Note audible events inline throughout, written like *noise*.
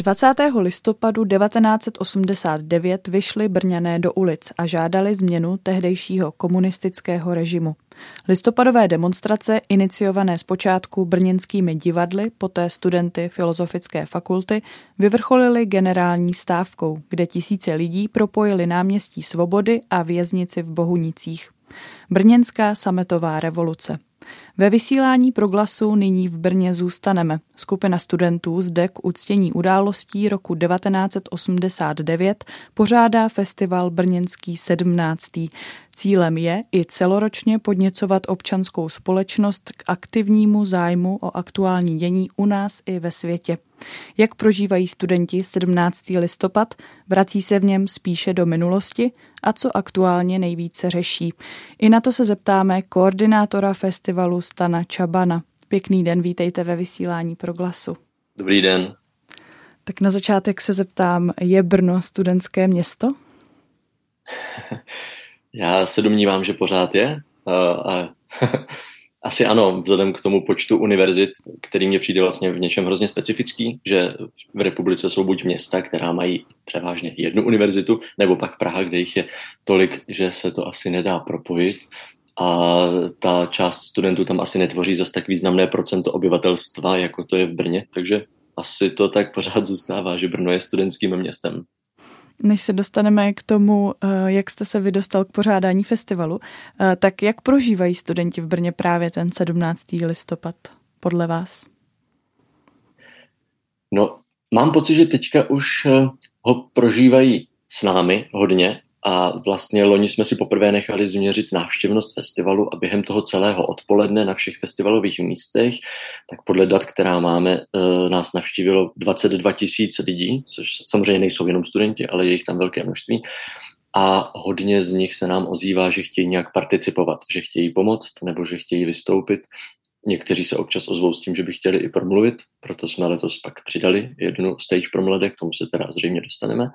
20. listopadu 1989 vyšli Brňané do ulic a žádali změnu tehdejšího komunistického režimu. Listopadové demonstrace, iniciované zpočátku brněnskými divadly, poté studenty Filozofické fakulty, vyvrcholily generální stávkou, kde tisíce lidí propojili náměstí Svobody a věznici v Bohunicích. Brněnská sametová revoluce – ve vysílání proglasu nyní v Brně zůstaneme. Skupina studentů zde k uctění událostí roku 1989 pořádá festival Brněnský 17. Cílem je i celoročně podněcovat občanskou společnost k aktivnímu zájmu o aktuální dění u nás i ve světě. Jak prožívají studenti 17. listopad, vrací se v něm spíše do minulosti a co aktuálně nejvíce řeší. I na to se zeptáme koordinátora festivalu Stana Čabana. Pěkný den, vítejte ve vysílání pro glasu. Dobrý den. Tak na začátek se zeptám, je Brno studentské město? *laughs* Já se domnívám, že pořád je. A *laughs* asi ano, vzhledem k tomu počtu univerzit, který mě přijde vlastně v něčem hrozně specifický, že v republice jsou buď města, která mají převážně jednu univerzitu, nebo pak Praha, kde jich je tolik, že se to asi nedá propojit. A ta část studentů tam asi netvoří zase tak významné procento obyvatelstva, jako to je v Brně, takže asi to tak pořád zůstává, že Brno je studentským městem. Než se dostaneme k tomu, eh, jak jste se vydostal k pořádání festivalu, eh, tak jak prožívají studenti v Brně právě ten 17. listopad podle vás? No, mám pocit, že teďka už eh, ho prožívají s námi hodně a vlastně loni jsme si poprvé nechali změřit návštěvnost festivalu a během toho celého odpoledne na všech festivalových místech, tak podle dat, která máme, e, nás navštívilo 22 tisíc lidí, což samozřejmě nejsou jenom studenti, ale je jich tam velké množství. A hodně z nich se nám ozývá, že chtějí nějak participovat, že chtějí pomoct nebo že chtějí vystoupit. Někteří se občas ozvou s tím, že by chtěli i promluvit, proto jsme letos pak přidali jednu stage pro mladé, k tomu se teda zřejmě dostaneme.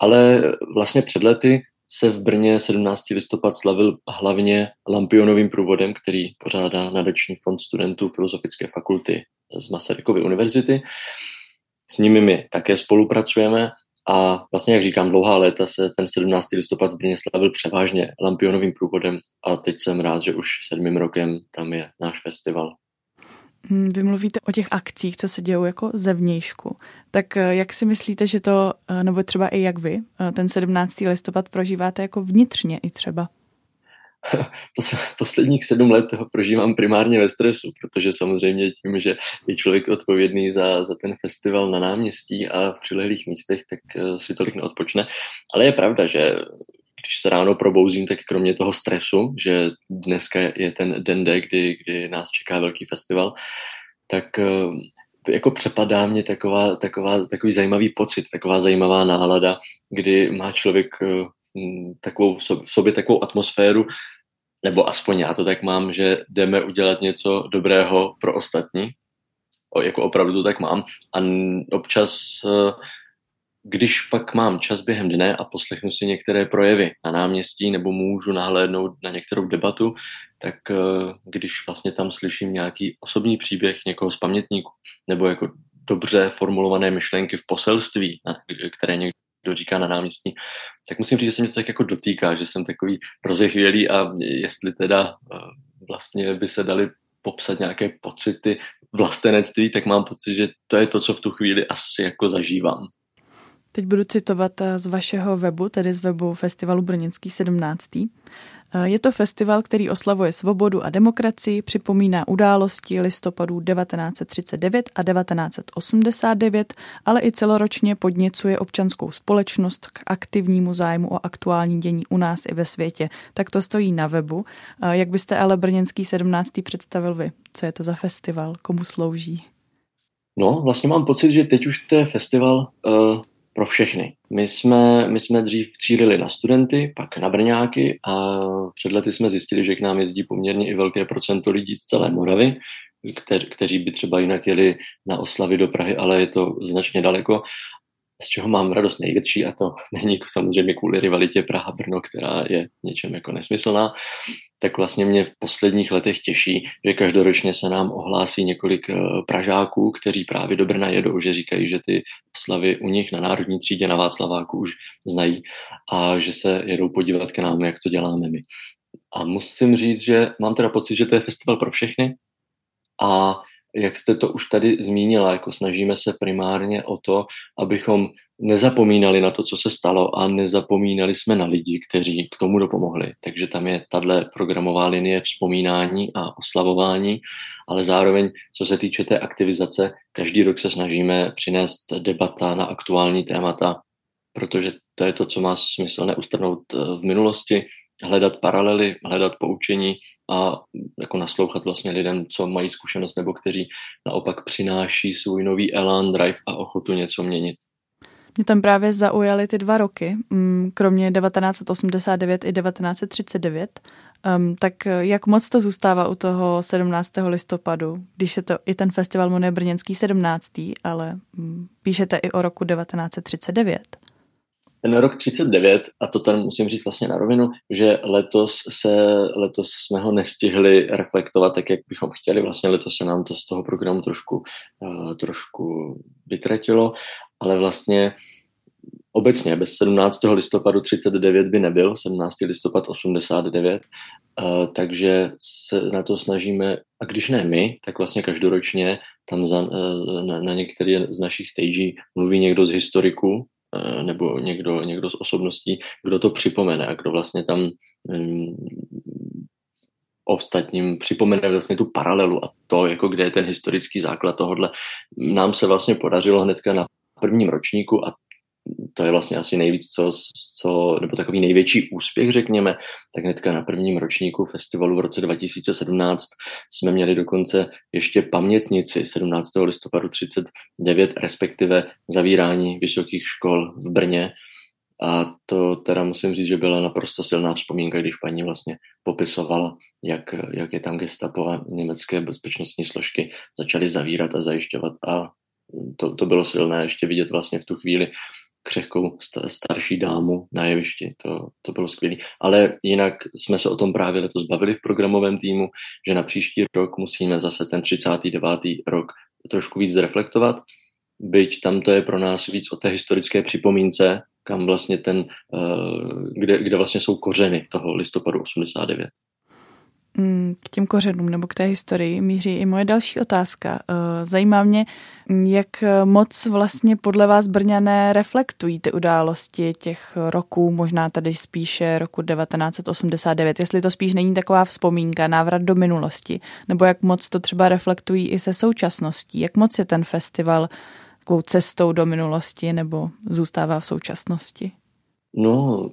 Ale vlastně před lety se v Brně 17. listopad slavil hlavně Lampionovým průvodem, který pořádá nadační fond studentů Filozofické fakulty z Masarykovy univerzity. S nimi my také spolupracujeme a vlastně, jak říkám, dlouhá léta se ten 17. listopad v Brně slavil převážně Lampionovým průvodem a teď jsem rád, že už sedmým rokem tam je náš festival. Hmm, vy mluvíte o těch akcích, co se dějou jako zevnějšku. Tak eh, jak si myslíte, že to, eh, nebo třeba i jak vy, eh, ten 17. listopad prožíváte jako vnitřně i třeba? *laughs* Posledních sedm let toho prožívám primárně ve stresu, protože samozřejmě tím, že je člověk odpovědný za, za ten festival na náměstí a v přilehlých místech, tak si tolik neodpočne. Ale je pravda, že když se ráno probouzím, tak kromě toho stresu, že dneska je ten den D, kdy, kdy nás čeká velký festival, tak eh, jako přepadá mě taková, taková, takový zajímavý pocit, taková zajímavá nálada, kdy má člověk eh, takovou, sobě takovou atmosféru, nebo aspoň já to tak mám, že jdeme udělat něco dobrého pro ostatní, o, jako opravdu to tak mám. A občas eh, když pak mám čas během dne a poslechnu si některé projevy na náměstí nebo můžu nahlédnout na některou debatu, tak eh, když vlastně tam slyším nějaký osobní příběh někoho z pamětníku nebo jako dobře formulované myšlenky v poselství, které někdo říká na náměstí, tak musím říct, že se mě to tak jako dotýká, že jsem takový rozechvělý a jestli teda eh, vlastně by se dali popsat nějaké pocity vlastenectví, tak mám pocit, že to je to, co v tu chvíli asi jako zažívám. Teď budu citovat eh, z vašeho webu, tedy z webu Festivalu Brněnský 17. Eh, je to festival, který oslavuje svobodu a demokracii, připomíná události listopadů 1939 a 1989, ale i celoročně podněcuje občanskou společnost k aktivnímu zájmu o aktuální dění u nás i ve světě. Tak to stojí na webu. Eh, jak byste ale Brněnský 17. představil vy? Co je to za festival? Komu slouží? No, vlastně mám pocit, že teď už to je festival uh pro všechny. My jsme, my jsme dřív cílili na studenty, pak na Brňáky a před lety jsme zjistili, že k nám jezdí poměrně i velké procento lidí z celé Moravy, kteř, kteří by třeba jinak jeli na oslavy do Prahy, ale je to značně daleko. Z čeho mám radost největší a to *laughs* není samozřejmě kvůli rivalitě Praha-Brno, která je něčem jako nesmyslná, tak vlastně mě v posledních letech těší, že každoročně se nám ohlásí několik eh, Pražáků, kteří právě do Brna jedou, že říkají, že ty slavy u nich na národní třídě na Václaváku už znají a že se jedou podívat k nám, jak to děláme my. A musím říct, že mám teda pocit, že to je festival pro všechny a jak jste to už tady zmínila, jako snažíme se primárně o to, abychom nezapomínali na to, co se stalo a nezapomínali jsme na lidi, kteří k tomu dopomohli. Takže tam je tahle programová linie vzpomínání a oslavování, ale zároveň, co se týče té aktivizace, každý rok se snažíme přinést debata na aktuální témata, protože to je to, co má smysl neustrnout eh, v minulosti, hledat paralely, hledat poučení a jako naslouchat vlastně lidem, co mají zkušenost nebo kteří naopak přináší svůj nový elán, drive a ochotu něco měnit. Mě tam právě zaujaly ty dva roky, mm, kromě 1989 i 1939. Um, tak jak moc to zůstává u toho 17. listopadu, když se to i ten festival jmenuje Brněnský 17., ale um, píšete i o roku 1939? Ten rok 39, a to tam musím říct vlastně na rovinu, že letos, se, letos jsme ho nestihli reflektovat tak, jak bychom chtěli. Vlastně letos se nám to z toho programu trošku, uh, trošku vytratilo, ale vlastně obecně bez 17. listopadu 39 by nebyl, 17. listopad 89, uh, takže se na to snažíme, a když ne my, tak vlastně každoročně tam za, uh, na, na některé z našich stagí mluví někdo z historiků, Eh, nebo někdo, někdo z osobností, kdo to připomene a kdo vlastně tam um, ostatním připomene vlastně tu paralelu a to, jako kde je ten historický základ tohohle. Nám se vlastně podařilo hnedka na prvním ročníku a to je vlastně asi nejvíc, co, co, nebo takový největší úspěch, řekněme, tak hnedka na prvním ročníku festivalu v roce 2017 jsme měli dokonce ještě pamětnici 17. listopadu 39, respektive zavírání vysokých škol v Brně. A to teda musím říct, že byla naprosto silná vzpomínka, když paní vlastně popisovala, jak, jak je tam gestapo a německé bezpečnostní složky začaly zavírat a zajišťovat a to, to bylo silné ještě vidět vlastně v tu chvíli, křehkou starší dámu na jevišti. To, to bylo skvělé. Ale jinak jsme se o tom právě letos bavili v programovém týmu, že na příští rok musíme zase ten 39. rok trošku víc zreflektovat, byť tam to je pro nás víc o té historické připomínce, kam vlastně ten, eh, kde, kde vlastně jsou kořeny toho listopadu 89. Mm, k těm kořenům nebo k té historii míří i moje další otázka. Eh, zajímá mě, jak moc vlastně podle vás Brňané reflektují ty události těch roků, možná tady spíše roku 1989, jestli to spíš není taková vzpomínka, návrat do minulosti, nebo jak moc to třeba reflektují i se současností, jak moc je ten festival takovou cestou do minulosti nebo zůstává v současnosti? No,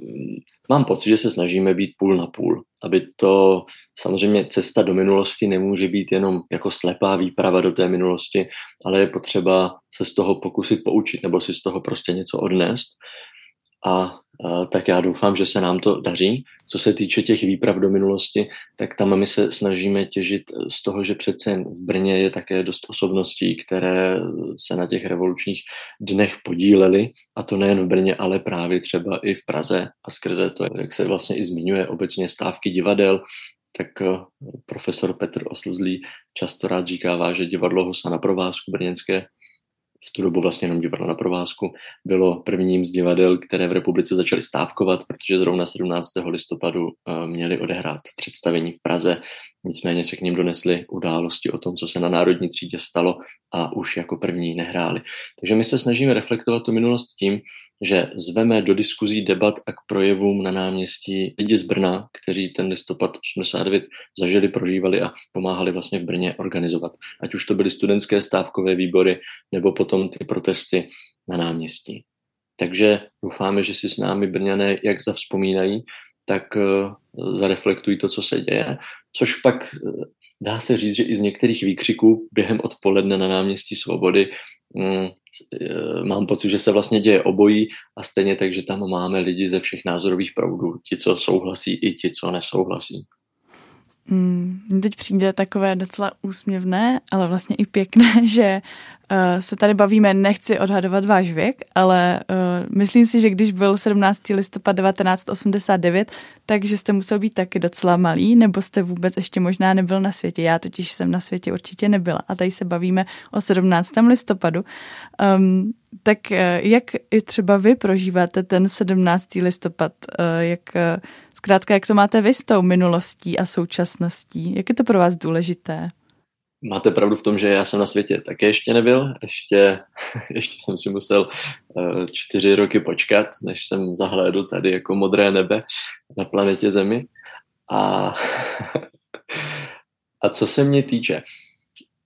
mám pocit, že se snažíme být půl na půl, aby to samozřejmě cesta do minulosti nemůže být jenom jako slepá výprava do té minulosti, ale je potřeba se z toho pokusit poučit nebo si z toho prostě něco odnést. A tak já doufám, že se nám to daří. Co se týče těch výprav do minulosti, tak tam my se snažíme těžit z toho, že přece v Brně je také dost osobností, které se na těch revolučních dnech podílely, a to nejen v Brně, ale právě třeba i v Praze a skrze to, jak se vlastně i zmiňuje obecně stávky divadel, tak eh, profesor Petr Oslzlý často rád říkává, že divadlo Husa na provázku brněnské v tu dobu vlastně jenom divadlo na provázku, bylo prvním z divadel, které v republice začaly stávkovat, protože zrovna 17. listopadu uh, měli odehrát představení v Praze, nicméně se k ním donesly události o tom, co se na národní třídě stalo a už jako první nehráli. Takže my se snažíme reflektovat tu minulost tím, že zveme do diskuzí debat a k projevům na náměstí lidi z Brna, kteří ten listopad 89 zažili, prožívali a pomáhali vlastně v Brně organizovat. Ať už to byly studentské stávkové výbory, nebo potom ty protesty na náměstí. Takže doufáme, že si s námi Brňané jak zavzpomínají, tak uh, zareflektují to, co se děje, což pak uh, dá se říct, že i z některých výkřiků během odpoledne na náměstí Svobody mm, Eh, mám pocit, že se vlastně děje obojí a stejně tak, že tam máme lidi ze všech názorových proudů, ti, co souhlasí, i ti, co nesouhlasí. Mm, teď přijde takové docela úsměvné, ale vlastně i pěkné, *laughs* že uh, se tady bavíme, nechci odhadovat váš věk, ale uh, myslím si, že když byl 17. listopad 1989, takže jste musel být taky docela malý, nebo jste vůbec ještě možná nebyl na světě. Já totiž jsem na světě určitě nebyla. A tady se bavíme o 17. listopadu. Um, tak uh, jak i třeba vy prožíváte ten 17. listopad? Uh, jak, uh, zkrátka, jak to máte vy s tou minulostí a současností? Jak je to pro vás důležité? Máte pravdu v tom, že já jsem na světě také ještě nebyl. Ještě, *laughs* ještě jsem si musel uh, čtyři roky počkat, než jsem zahlédl tady jako modré nebe na planetě Zemi. A, *laughs* a co se mě týče,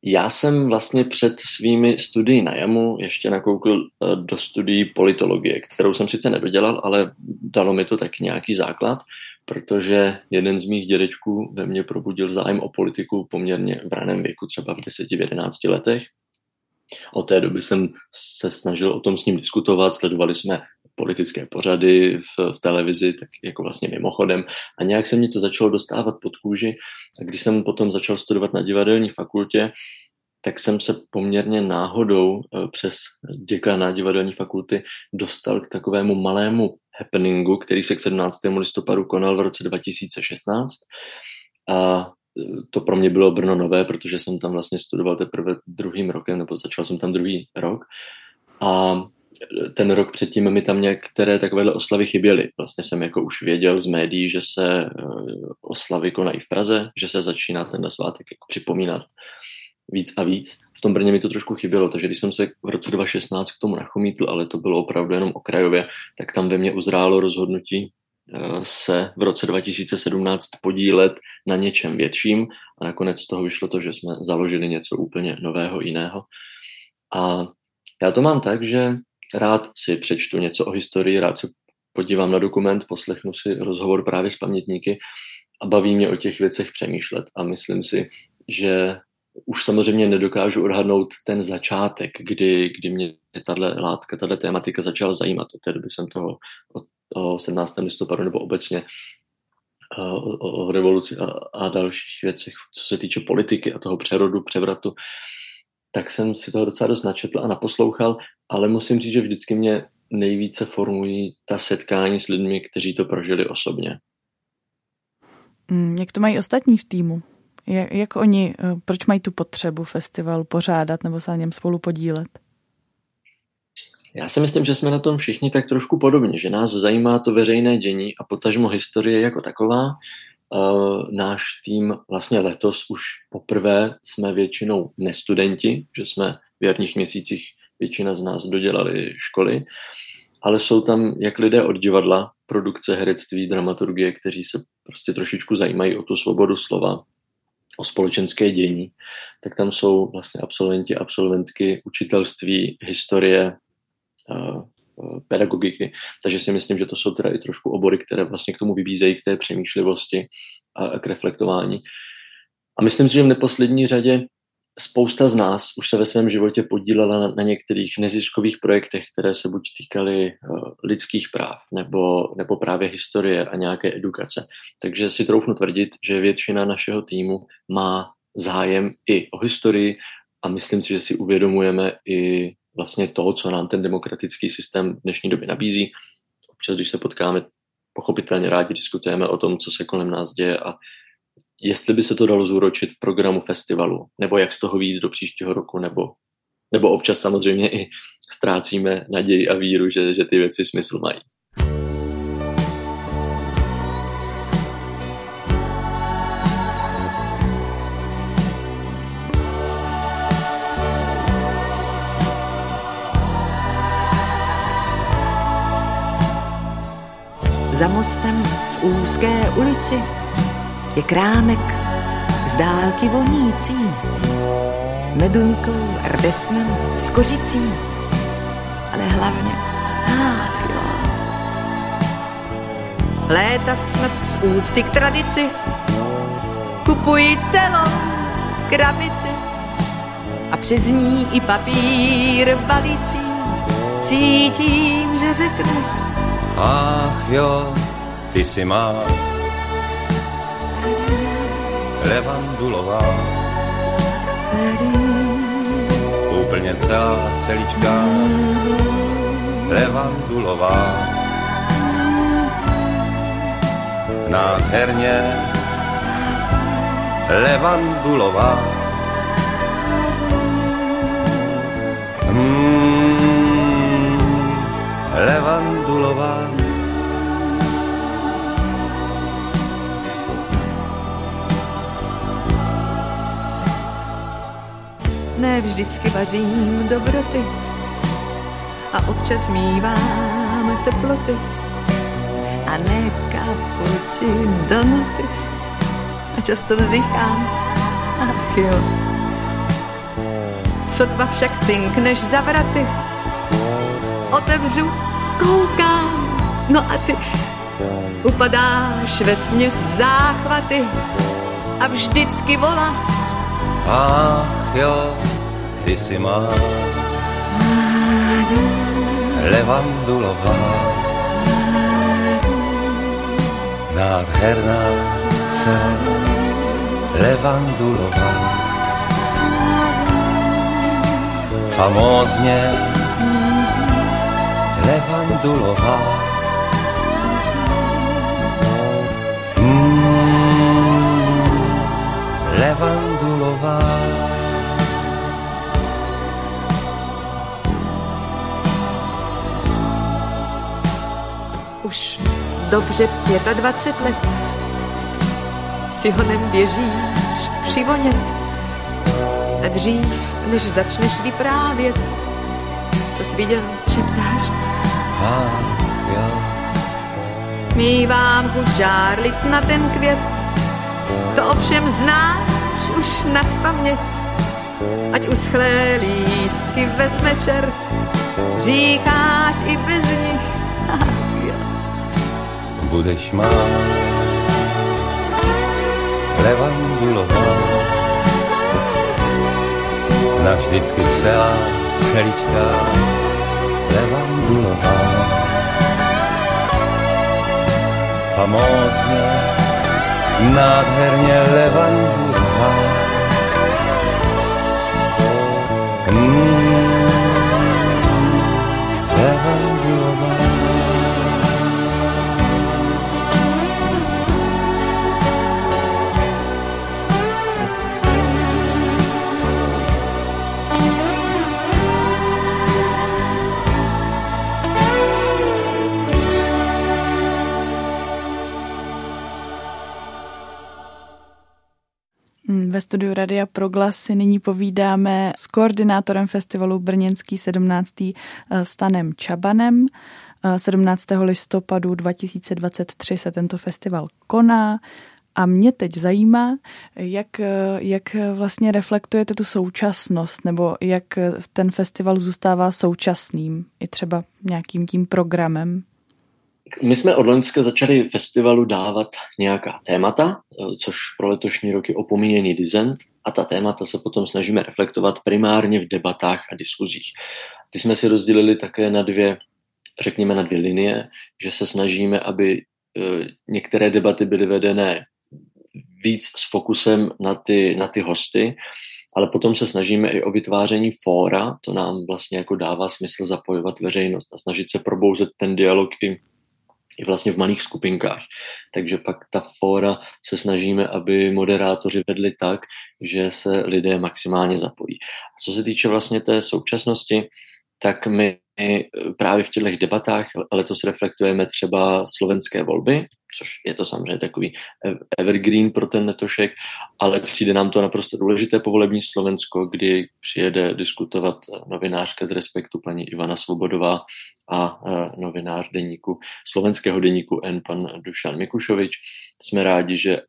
já jsem vlastně před svými studií na JAMu ještě nakoukl uh, do studií politologie, kterou jsem sice nedodělal, ale dalo mi to tak nějaký základ protože jeden z mých dědečků ve mně probudil zájem o politiku poměrně v raném věku, třeba v 10-11 letech. Od té doby jsem se snažil o tom s ním diskutovat, sledovali jsme politické pořady v, v televizi, tak jako vlastně mimochodem. A nějak se mi to začalo dostávat pod kůži. A když jsem potom začal studovat na divadelní fakultě, tak jsem se poměrně náhodou eh, přes děkana divadelní fakulty dostal k takovému malému happeningu, který se k 17. listopadu konal v roce 2016. A e, to pro mě bylo Brno nové, protože jsem tam vlastně studoval teprve druhým rokem, nebo začal jsem tam druhý rok. A ten rok předtím mi tam některé takovéhle oslavy chyběly. Vlastně jsem jako už věděl z médií, že se e, oslavy konají v Praze, že se začíná ten svátek jako připomínat víc a víc. V tom Brně mi to trošku chybělo, takže když jsem se v roce 2016 k tomu nachomítl, ale to bylo opravdu jenom okrajově, tak tam ve mně uzrálo rozhodnutí eh, se v roce 2017 podílet na něčem větším a nakonec z toho vyšlo to, že jsme založili něco úplně nového, jiného. A já to mám tak, že rád si přečtu něco o historii, rád se podívám na dokument, poslechnu si rozhovor právě s pamětníky a baví mě o těch věcech přemýšlet. A myslím si, že už samozřejmě nedokážu odhadnout ten začátek, kdy, kdy mě tato látka, tato tématika začala zajímat. Od té doby jsem toho o, o 17. listopadu nebo obecně o, o, o revoluci a, a dalších věcech, co se týče politiky a toho přerodu, převratu, tak jsem si toho docela dost načetl a naposlouchal, ale musím říct, že vždycky mě nejvíce formují ta setkání s lidmi, kteří to prožili osobně. Mm, jak to mají ostatní v týmu? Jak, jak oni, eh, proč mají tu potřebu festival pořádat nebo se na něm spolu podílet? Já si myslím, že jsme na tom všichni tak trošku podobně, že nás zajímá to veřejné dění a potažmo historie jako taková. Uh, náš tým vlastně letos už poprvé jsme většinou nestudenti, že jsme v jarních měsících většina z nás dodělali školy, ale jsou tam jak lidé od divadla, produkce, herectví, dramaturgie, kteří se prostě trošičku zajímají o tu svobodu slova, o společenské dění, tak tam jsou vlastně absolventi, absolventky učitelství, historie, pedagogiky. Takže si myslím, že to jsou teda i trošku obory, které vlastně k tomu vybízejí, k té přemýšlivosti a k reflektování. A myslím si, že v neposlední řadě spousta z nás už se ve svém životě podílela na, na některých neziskových projektech, které se buď týkaly uh, lidských práv nebo, nebo právě historie a nějaké edukace. Takže si troufnu tvrdit, že většina našeho týmu má zájem i o historii a myslím si, že si uvědomujeme i vlastně to, co nám ten demokratický systém v dnešní době nabízí. Občas, když se potkáme, pochopitelně rádi diskutujeme o tom, co se kolem nás děje a jestli by se to dalo zúročit v programu festivalu, nebo jak z toho výjít do příštího roku, nebo, nebo občas samozřejmě i ztrácíme naději a víru, že, že ty věci smysl mají. Mostem v úzké ulici je krámek z dálky vonící, meduňkou, rdesnem, s kořicí, ale hlavně, ach jo. Léta smrt z úcty k tradici, kupuji celou krabici a přes ní i papír balící. Cítím, že řekneš, ach jo, ty si má levandulová. Úplně celá celička levandulová. Nádherně levandulová. Hmm, levandulová. Ne vždycky vařím dobroty. A občas mívám teploty. A ne kapuči donoty a často vzdychám, ach jo. Sotva však cinkneš za vraty, otevřu, koukám, no a ty upadáš ve směs záchvaty. A vždycky volá. Ach jo, ty si má levandulová nádherná se levandulová famózně levandulová mm, levandulová dobře 25 let. Si ho běžíš přivonět. A dřív, než začneš vyprávět, co jsi viděl, šeptáš. A, já. Mívám chuť žárlit na ten květ, to ovšem znáš už na spaměť. Ať uschlé lístky vezme čert, říkáš i bez nich budeš má levandulová. Navždycky celá celička levandulová. Famózně, nádherně levandulová. Studiu Radia Proglas si nyní povídáme s koordinátorem festivalu Brněnský 17. Eh, Stanem Čabanem. 17. Eh, listopadu 2023 se tento festival koná. A mě teď zajímá, jak, eh, jak vlastně reflektujete tu současnost, nebo jak ten festival zůstává současným, i třeba nějakým tím programem. My jsme od Loňska začali festivalu dávat nějaká témata, eh, což pro letošní roky opomíjený dizent a ta témata se potom snažíme reflektovat primárně v debatách a diskuzích. Ty jsme si rozdělili také na dvě, řekněme na dvě linie, že se snažíme, aby eh, některé debaty byly vedené víc s fokusem na ty, na ty hosty, ale potom se snažíme i o vytváření fóra, to nám vlastně jako dává smysl zapojovat veřejnost a snažit se probouzet ten dialog i i vlastně v malých skupinkách. Takže pak ta fóra se snažíme, aby moderátoři vedli tak, že se lidé maximálně zapojí. A co se týče vlastně té současnosti, tak my právě v těchto debatách letos reflektujeme třeba slovenské volby, což je to samozřejmě takový evergreen pro ten letošek, ale přijde nám to naprosto důležité povolební Slovensko, kdy přijede diskutovat novinářka z Respektu paní Ivana Svobodová a novinář deníku, slovenského deníku N, pan Dušan Mikušovič. Jsme rádi, že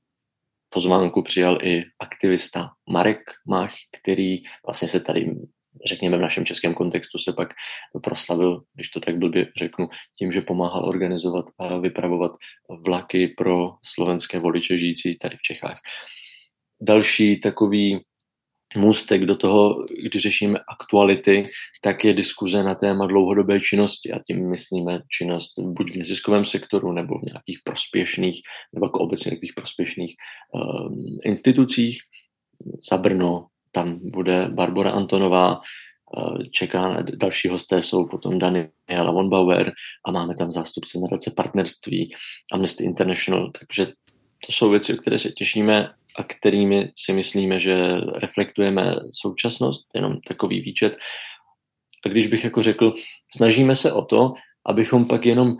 pozvánku přijal i aktivista Marek Mach, který vlastně se tady řekněme v našem českém kontextu se pak proslavil, když to tak blbě řeknu, tím, že pomáhal organizovat a vypravovat vlaky pro slovenské voliče žijící tady v Čechách. Další takový můstek do toho, když řešíme aktuality, tak je diskuze na téma dlouhodobé činnosti a tím myslíme činnost buď v neziskovém sektoru nebo v nějakých prospěšných nebo jako obecně takových prospěšných um, institucích. Za Brno tam bude Barbara Antonová, uh, čeká další hosté jsou potom Daniela von Bauer a máme tam zástupce nadace partnerství Amnesty International, takže to jsou věci, o které se těšíme a kterými si myslíme, že reflektujeme současnost, jenom takový výčet. A když bych jako řekl, snažíme se o to, abychom pak jenom uh,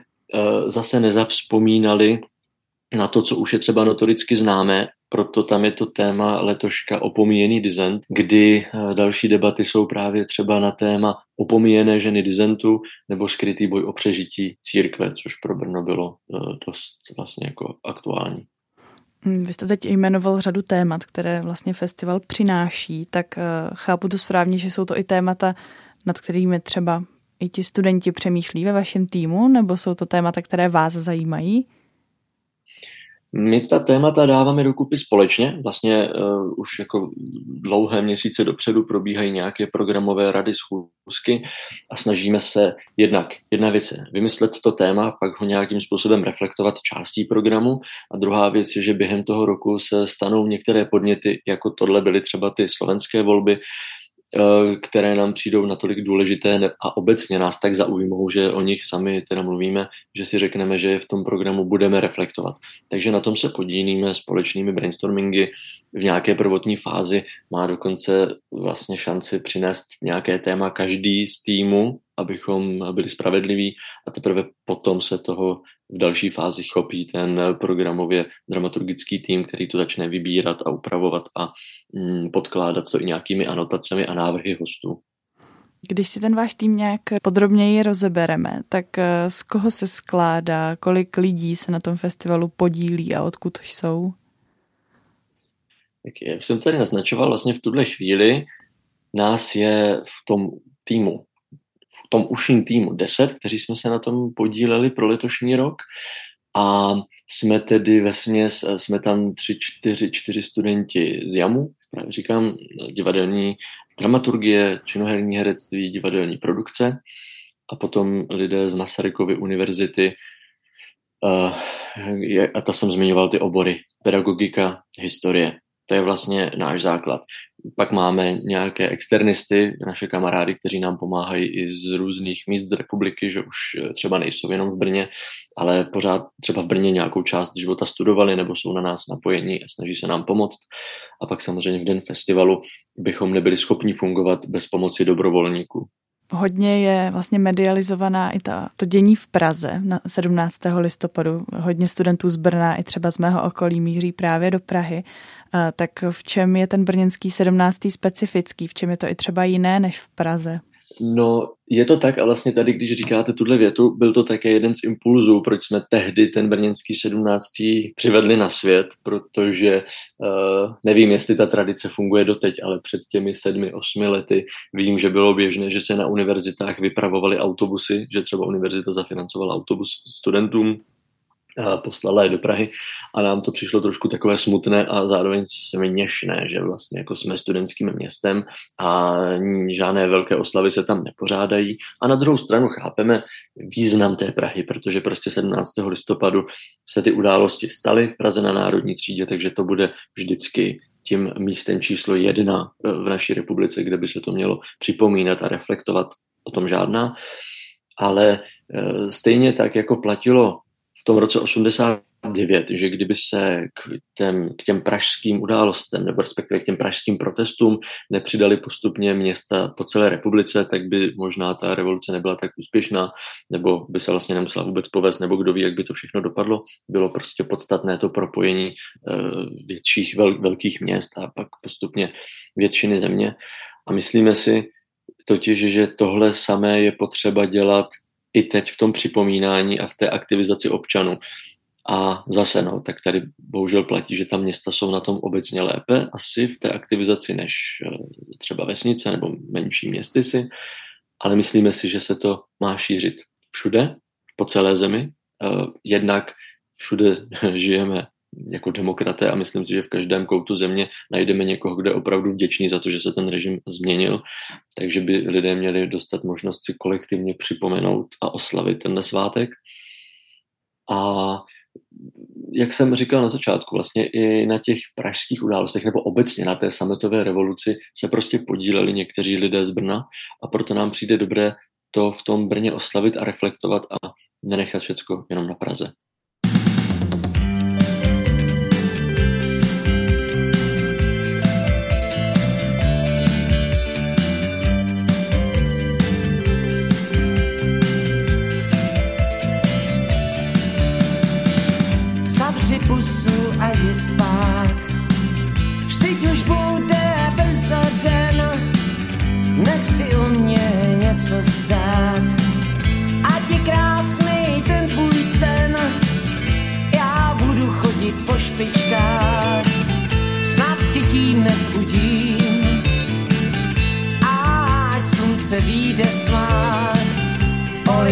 zase nezavzpomínali na to, co už je třeba notoricky známe, proto tam je to téma letoška opomíjený dizent, kdy uh, další debaty jsou právě třeba na téma opomíjené ženy dizentu nebo skrytý boj o přežití církve, což pro Brno bylo uh, dost vlastně jako aktuální. Hm, vy jste teď jmenoval řadu témat, které vlastně festival přináší, tak uh, chápu to správně, že jsou to i témata, nad kterými třeba i ti studenti přemýšlí ve vašem týmu, nebo jsou to témata, které vás zajímají? My ta témata dáváme dokupy společně. Vlastně uh, už jako dlouhé měsíce dopředu probíhají nějaké programové rady schůzky a snažíme se jednak, jedna věc je vymyslet to téma, pak ho nějakým způsobem reflektovat částí programu a druhá věc je, že během toho roku se stanou některé podněty, jako tohle byly třeba ty slovenské volby, které nám přijdou natolik důležité a obecně nás tak zaujmou, že o nich sami teda mluvíme, že si řekneme, že je v tom programu budeme reflektovat. Takže na tom se podílíme společnými brainstormingy v nějaké prvotní fázi. Má dokonce vlastně šanci přinést nějaké téma každý z týmu, abychom byli spravedliví a teprve potom se toho v další fázi chopí ten programově dramaturgický tým, který to začne vybírat a upravovat a mm, podkládat to i nějakými anotacemi a návrhy hostů. Když si ten váš tým nějak podrobněji rozebereme, tak eh, z koho se skládá, kolik lidí se na tom festivalu podílí a odkud jsou? Tak jak jsem tady naznačoval, vlastně v tuhle chvíli nás je v tom týmu tom uším týmu 10, kteří jsme se na tom podíleli pro letošní rok a jsme tedy vesně, jsme tam tři, čtyři, čtyři studenti z JAMu, říkám, divadelní dramaturgie, činoherní herectví, divadelní produkce a potom lidé z Masarykovy univerzity uh, a to jsem zmiňoval ty obory, pedagogika, historie. To je vlastně náš základ. Pak máme nějaké externisty, naše kamarády, kteří nám pomáhají i z různých míst z republiky, že už eh, třeba nejsou jenom v Brně, ale pořád třeba v Brně nějakou část života studovali nebo jsou na nás napojení a snaží se nám pomoct. A pak samozřejmě v den festivalu bychom nebyli schopni fungovat bez pomoci dobrovolníků. Hodně je vlastně medializovaná i ta, to dění v Praze na 17. listopadu. Hodně studentů z Brna i třeba z mého okolí míří právě do Prahy. Tak v čem je ten brněnský 17. specifický? V čem je to i třeba jiné než v Praze? No, je to tak a vlastně tady, když říkáte tuhle větu, byl to také jeden z impulzů, proč jsme tehdy ten brněnský 17. přivedli na svět, protože uh, nevím, jestli ta tradice funguje doteď, ale před těmi sedmi, osmi lety vím, že bylo běžné, že se na univerzitách vypravovaly autobusy, že třeba univerzita zafinancovala autobus studentům, poslala je do Prahy a nám to přišlo trošku takové smutné a zároveň směšné, že vlastně jako jsme studentským městem a žádné velké oslavy se tam nepořádají a na druhou stranu chápeme význam té Prahy, protože prostě 17. listopadu se ty události staly v Praze na Národní třídě, takže to bude vždycky tím místem číslo jedna v naší republice, kde by se to mělo připomínat a reflektovat o tom žádná. Ale e, stejně tak, jako platilo tom roce 89, že kdyby se k těm, k těm pražským událostem, nebo respektive k těm pražským protestům nepřidali postupně města po celé republice, tak by možná ta revoluce nebyla tak úspěšná, nebo by se vlastně nemusela vůbec povést, nebo kdo ví, jak by to všechno dopadlo. Bylo prostě podstatné to propojení uh, větších vel, velkých měst a pak postupně většiny země. A myslíme si totiž, že tohle samé je potřeba dělat i teď v tom připomínání a v té aktivizaci občanů. A zase, no, tak tady bohužel platí, že ta města jsou na tom obecně lépe asi v té aktivizaci než eh, třeba vesnice nebo menší městy si, ale myslíme si, že se to má šířit všude, po celé zemi. Eh, jednak všude *laughs* žijeme jako demokraté a myslím si, že v každém koutu země najdeme někoho, kdo je opravdu vděčný za to, že se ten režim změnil, takže by lidé měli dostat možnost si kolektivně připomenout a oslavit ten svátek. A jak jsem říkal na začátku, vlastně i na těch pražských událostech nebo obecně na té sametové revoluci se prostě podíleli někteří lidé z Brna a proto nám přijde dobré to v tom Brně oslavit a reflektovat a nenechat všecko jenom na Praze.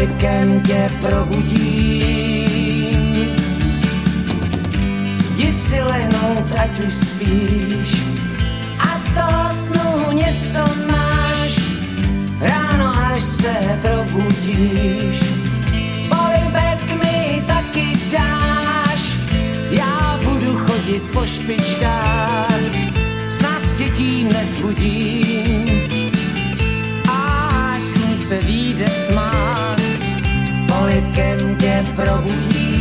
Polibkem tě probudím. Jdi si lehnout, ať už spíš, ať z toho snu něco máš, ráno až se probudíš. Polibek mi taky dáš, já budu chodit po špičkách, snad tě tím nezbudím. Až slunce vyjde tmách, polibkem tě probudím.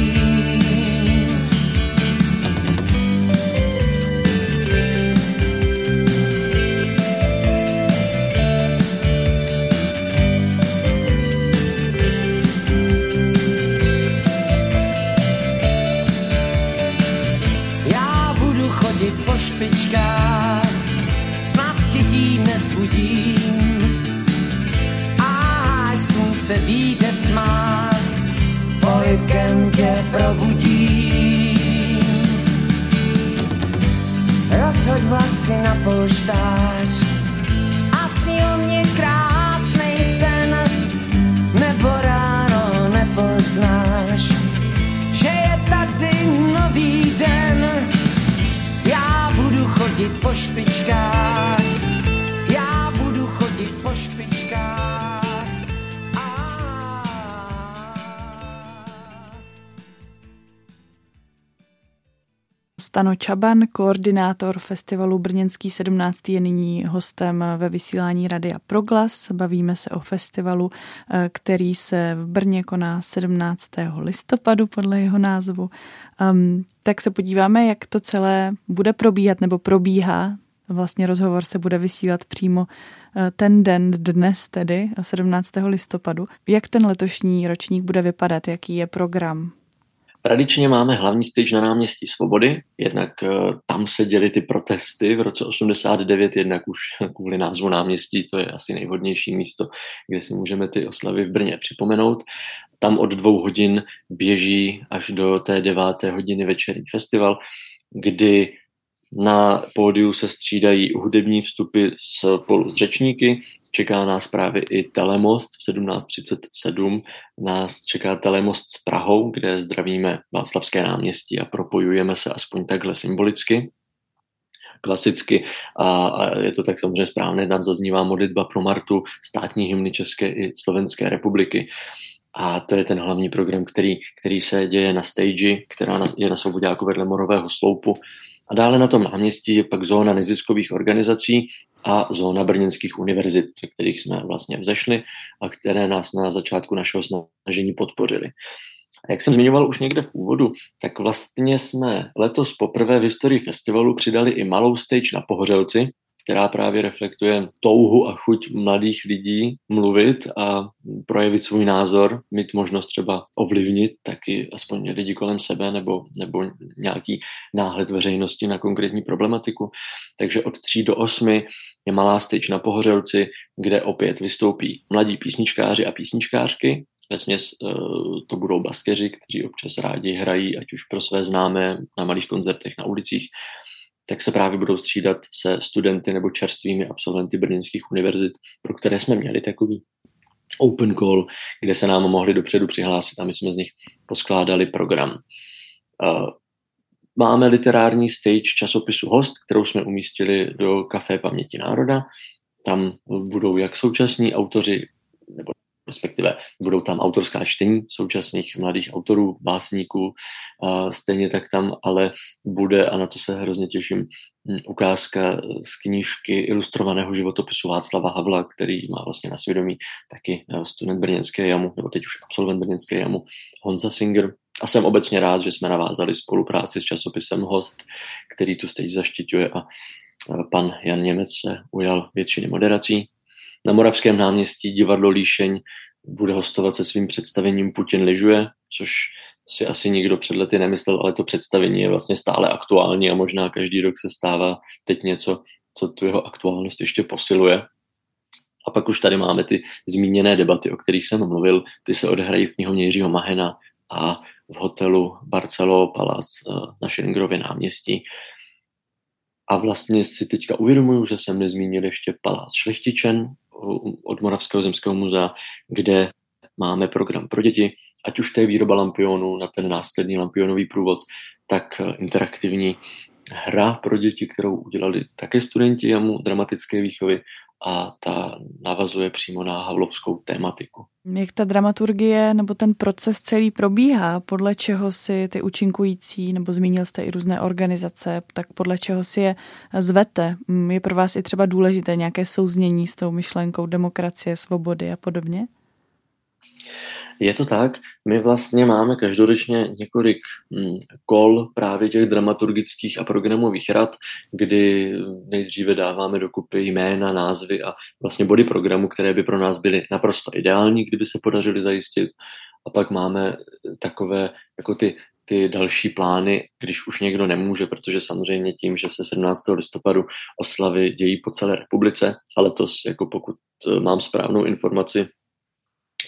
špičkách, snad tě tím nevzbudím. Slunce vyjde v tmách, polibkem tě probudím. Rozhoď vlasy na polštář a sní o mě krásnej sen, nebo ráno nepoznáš, že je tady nový den chodit po špičkách. Stano Čaban, koordinátor festivalu Brněnský 17. je nyní hostem ve vysílání Radia Proglas. Bavíme se o festivalu, eh, který se v Brně koná 17. listopadu podle jeho názvu. Um, tak se podíváme, jak to celé bude probíhat nebo probíhá. Vlastně rozhovor se bude vysílat přímo eh, ten den dnes tedy, 17. listopadu. Jak ten letošní ročník bude vypadat, jaký je program? Tradičně máme hlavní stage na náměstí Svobody, jednak uh, tam se děly ty protesty v roce 89, jednak už *laughs* kvůli názvu náměstí, to je asi nejvhodnější místo, kde si můžeme ty oslavy v Brně připomenout. Tam od dvou hodin běží až do té deváté hodiny večerní festival, kdy na pódiu se střídají hudební vstupy spolu s řečníky, čeká nás právě i Telemost v 17.37, nás čeká Telemost s Prahou, kde zdravíme Václavské náměstí a propojujeme se aspoň takhle symbolicky klasicky a, a je to tak samozřejmě správné, tam zaznívá modlitba pro Martu, státní hymny České i Slovenské republiky. A to je ten hlavní program, který, který se děje na stage, která je na Svobodáku vedle Morového sloupu. A dále na tom náměstí je pak zóna neziskových organizací a zóna brněnských univerzit, ze kterých jsme vlastně vzešli a které nás na začátku našeho snažení podpořili. A jak jsem zmiňoval už někde v úvodu, tak vlastně jsme letos poprvé v historii festivalu přidali i malou stage na Pohořelci, která právě reflektuje touhu a chuť mladých lidí mluvit a projevit svůj názor, mít možnost třeba ovlivnit taky aspoň lidi kolem sebe nebo, nebo nějaký náhled veřejnosti na konkrétní problematiku. Takže od 3 do 8 je malá stage na Pohořelci, kde opět vystoupí mladí písničkáři a písničkářky, Vesměs uh, to budou baskeři, kteří občas rádi hrají, ať už pro své známé na malých koncertech na ulicích, tak se právě budou střídat se studenty nebo čerstvými absolventy brněnských univerzit, pro které jsme měli takový open call, kde se nám mohli dopředu přihlásit a my jsme z nich poskládali program. máme literární stage časopisu Host, kterou jsme umístili do Café paměti národa. Tam budou jak současní autoři, nebo respektive budou tam autorská čtení současných mladých autorů, básníků, stejně tak tam ale bude, a na to se hrozně těším, ukázka z knížky ilustrovaného životopisu Václava Havla, který má vlastně na svědomí taky eh, student Brněnské jamu, nebo teď už absolvent Brněnské jamu, Honza Singer. A jsem obecně rád, že jsme navázali spolupráci s časopisem Host, který tu stage zaštiťuje a eh, pan Jan Němec se ujal většiny moderací na Moravském náměstí divadlo Líšeň bude hostovat se svým představením Putin lyžuje, což si asi nikdo před lety nemyslel, ale to představení je vlastně stále aktuální a možná každý rok se stává teď něco, co tu jeho aktuálnost ještě posiluje. A pak už tady máme ty zmíněné debaty, o kterých jsem mluvil, ty se odehrají v knihovně Jiřího Mahena a v hotelu Barcelo Palace eh, na Schillingrově náměstí. A vlastně si teďka uvědomuju, že jsem nezmínil ještě Palác Šlechtičen, od Moravského zemského muzea, kde máme program pro děti, ať už to je výroba lampionu na ten následný lampionový průvod, tak eh, interaktivní hra pro děti, kterou udělali také studenti JAMu dramatické výchovy a ta navazuje přímo na havlovskou tématiku. Jak ta dramaturgie nebo ten proces celý probíhá, podle čeho si ty účinkující, nebo zmínil jste i různé organizace, tak podle čeho si je zvete? Je pro vás i třeba důležité nějaké souznění s tou myšlenkou demokracie, svobody a podobně? Je to tak. My vlastně máme každoročně několik hm, kol právě těch dramaturgických a programových rad, kdy nejdříve dáváme dokupy jména, názvy a vlastně body programu, které by pro nás byly naprosto ideální, kdyby se podařili zajistit. A pak máme takové jako ty ty další plány, když už někdo nemůže, protože samozřejmě tím, že se 17. listopadu oslavy dějí po celé republice, ale to jako pokud eh, mám správnou informaci,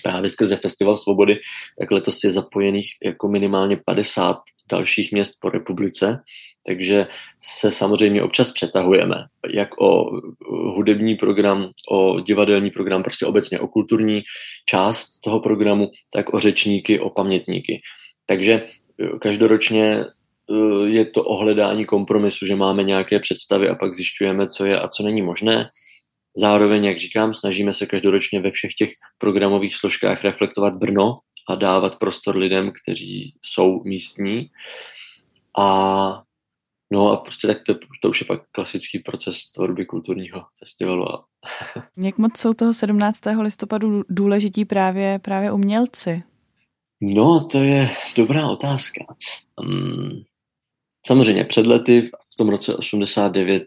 právě skrze Festival svobody, tak letos je zapojených jako minimálně 50 dalších měst po republice, takže se samozřejmě občas přetahujeme, jak o hudební program, o divadelní program, prostě obecně o kulturní část toho programu, tak o řečníky, o pamětníky. Takže eh, každoročně eh, je to ohledání kompromisu, že máme nějaké představy a pak zjišťujeme, co je a co není možné. Zároveň, jak říkám, snažíme se každoročně ve všech těch programových složkách reflektovat Brno a dávat prostor lidem, kteří jsou místní. A No a prostě tak to, to už je pak klasický proces tvorby kulturního festivalu. *laughs* Jak moc jsou toho 17. listopadu důležití právě, právě umělci? No, to je dobrá otázka. Um, samozřejmě před lety, v tom roce 89,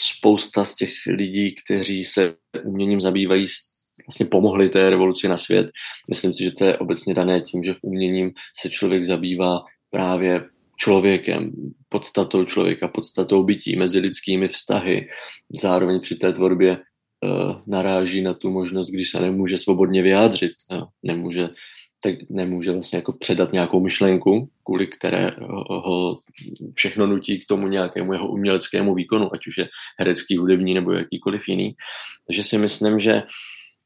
spousta z těch lidí, kteří se uměním zabývají, vlastně pomohli té revoluci na svět. Myslím si, že to je obecně dané tím, že v uměním se člověk zabývá právě člověkem, podstatou člověka, podstatou bytí, mezi lidskými vztahy. Zároveň při té tvorbě uh, naráží na tu možnost, když se nemůže svobodně vyjádřit, uh, nemůže tak nemůže vlastně jako předat nějakou myšlenku, kvůli které ho všechno nutí k tomu nějakému jeho uměleckému výkonu, ať už je herecký, hudební nebo jakýkoliv jiný. Takže si myslím, že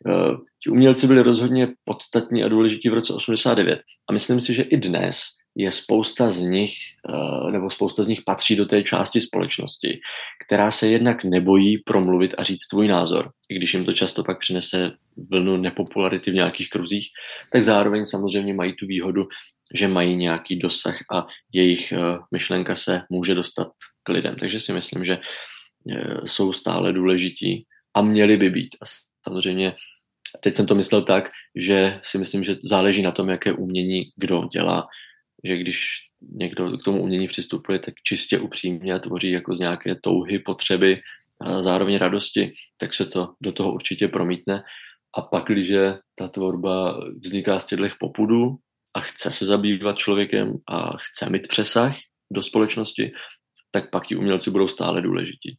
uh, ti umělci byli rozhodně podstatní a důležití v roce 89. A myslím si, že i dnes je spousta z nich, eh, nebo spousta z nich patří do té části společnosti, která se jednak nebojí promluvit a říct svůj názor, i když jim to často pak přinese vlnu nepopularity v nějakých kruzích, tak zároveň samozřejmě mají tu výhodu, že mají nějaký dosah a jejich eh, myšlenka se může dostat k lidem. Takže si myslím, že eh, jsou stále důležití a měli by být. A samozřejmě teď jsem to myslel tak, že si myslím, že záleží na tom, jaké umění kdo dělá že když někdo k tomu umění přistupuje tak čistě upřímně a tvoří jako z nějaké touhy, potřeby a zároveň radosti, tak se to do toho určitě promítne. A pak, když ta tvorba vzniká z těchto popudů a chce se zabývat člověkem a chce mít přesah do společnosti, tak pak ti umělci budou stále důležití.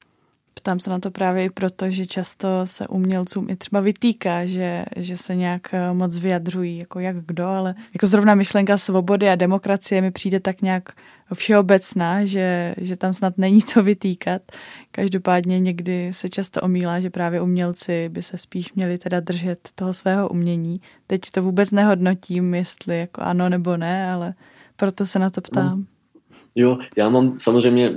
Ptám se na to právě i proto, že často se umělcům i třeba vytýká, že, že se nějak eh, moc vyjadřují, jako jak kdo, ale jako zrovna myšlenka svobody a demokracie mi přijde tak nějak všeobecná, že, že tam snad není co vytýkat. Každopádně někdy se často omílá, že právě umělci by se spíš měli teda držet toho svého umění. Teď to vůbec nehodnotím, jestli jako ano nebo ne, ale proto se na to ptám. Jo, já mám samozřejmě,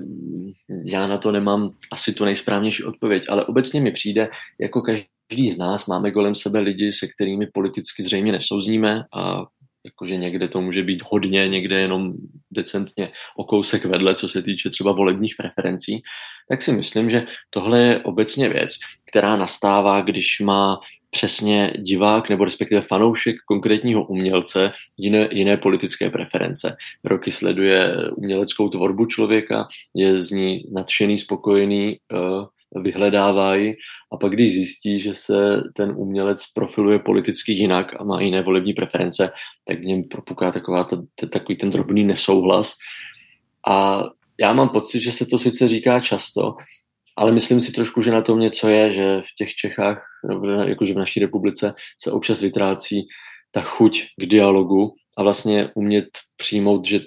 já na to nemám asi tu nejsprávnější odpověď, ale obecně mi přijde, jako každý z nás máme kolem sebe lidi, se kterými politicky zřejmě nesouzníme a jakože někde to může být hodně, někde jenom decentně o kousek vedle, co se týče třeba volebních preferencí, tak si myslím, že tohle je obecně věc, která nastává, když má přesně divák nebo respektive fanoušek konkrétního umělce jiné, jiné politické preference. Roky sleduje uměleckou tvorbu člověka, je z ní nadšený, spokojený, uh, vyhledávají a pak když zjistí, že se ten umělec profiluje politicky jinak a má jiné volební preference, tak v něm propuká taková ta, takový ten drobný nesouhlas. A já mám pocit, že se to sice říká často, ale myslím si trošku, že na tom něco je, že v těch Čechách, jakože v naší republice, se občas vytrácí ta chuť k dialogu a vlastně umět přijmout, že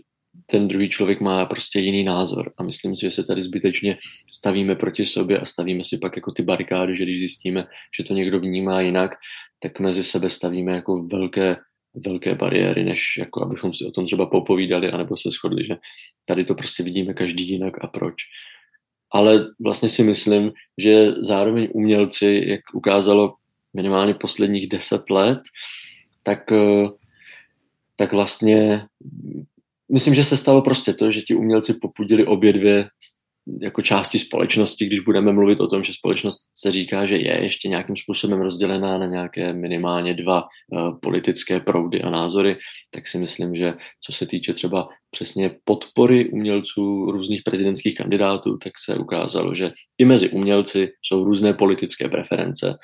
ten druhý člověk má prostě jiný názor a myslím si, že se tady zbytečně stavíme proti sobě a stavíme si pak jako ty barikády, že když zjistíme, že to někdo vnímá jinak, tak mezi sebe stavíme jako velké, velké bariéry, než jako abychom si o tom třeba popovídali anebo se shodli, že tady to prostě vidíme každý jinak a proč. Ale vlastně si myslím, že zároveň umělci, jak ukázalo minimálně posledních deset let, tak, eh, tak vlastně myslím, že se stalo prostě to, že ti umělci popudili obě dvě jako části společnosti, když budeme mluvit o tom, že společnost se říká, že je ještě nějakým způsobem rozdělená na nějaké minimálně dva uh, politické proudy a názory, tak si myslím, že co se týče třeba přesně podpory umělců různých prezidentských kandidátů, tak se ukázalo, že i mezi umělci jsou různé politické preference,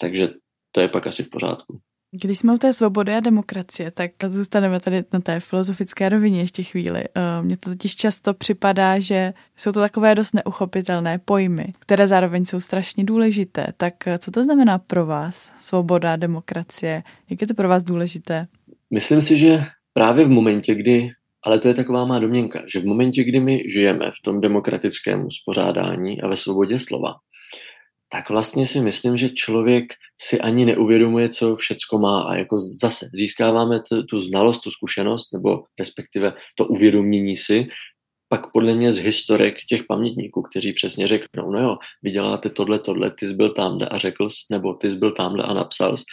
takže to je pak asi v pořádku. Když jsme u té svobody a demokracie, tak zůstaneme tady na té filozofické rovině ještě chvíli. Eh, mně to totiž často připadá, že jsou to takové dost neuchopitelné pojmy, které zároveň jsou strašně důležité. Tak eh, co to znamená pro vás svoboda a demokracie? Jak je to pro vás důležité? Myslím si, že právě v momentě, kdy ale to je taková má domněnka, že v momentě, kdy my žijeme v tom demokratickém uspořádání a ve svobodě slova, tak vlastně si myslím, že člověk si ani neuvědomuje, co všecko má a jako zase získáváme tu, tu znalost, tu zkušenost nebo respektive to uvědomění si pak podle mě z historek těch pamětníků, kteří přesně řeknou, no jo, vy děláte tohle, tohle, ty jsi byl tamhle a řekl jsi, nebo ty jsi byl tamhle a napsal jsi.